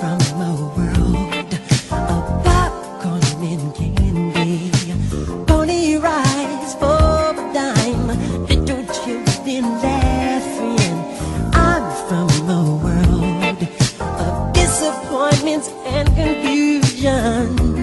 from a world of popcorn and candy. Pony rides for a dime, little children laughing. I'm from a world of disappointments and confusions.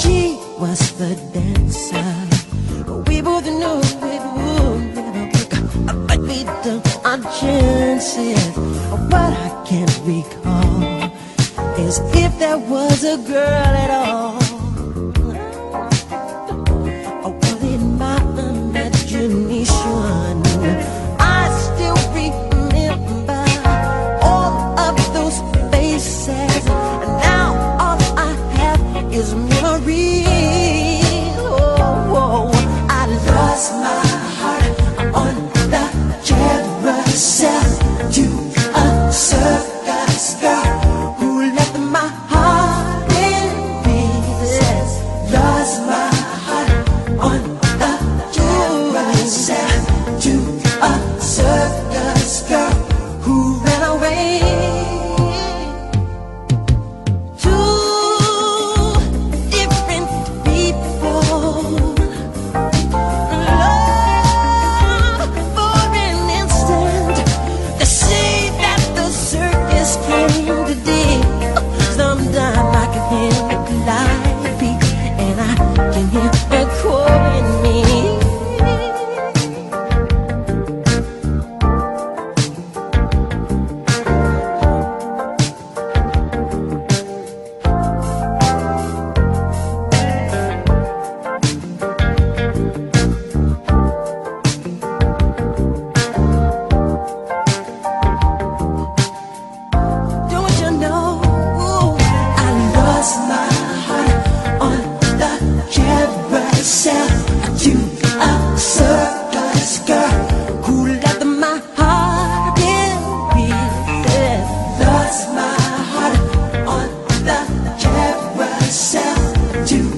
She was the dancer. We both knew it would never work, but we took our chances. What I can't recall is if there was a girl at all do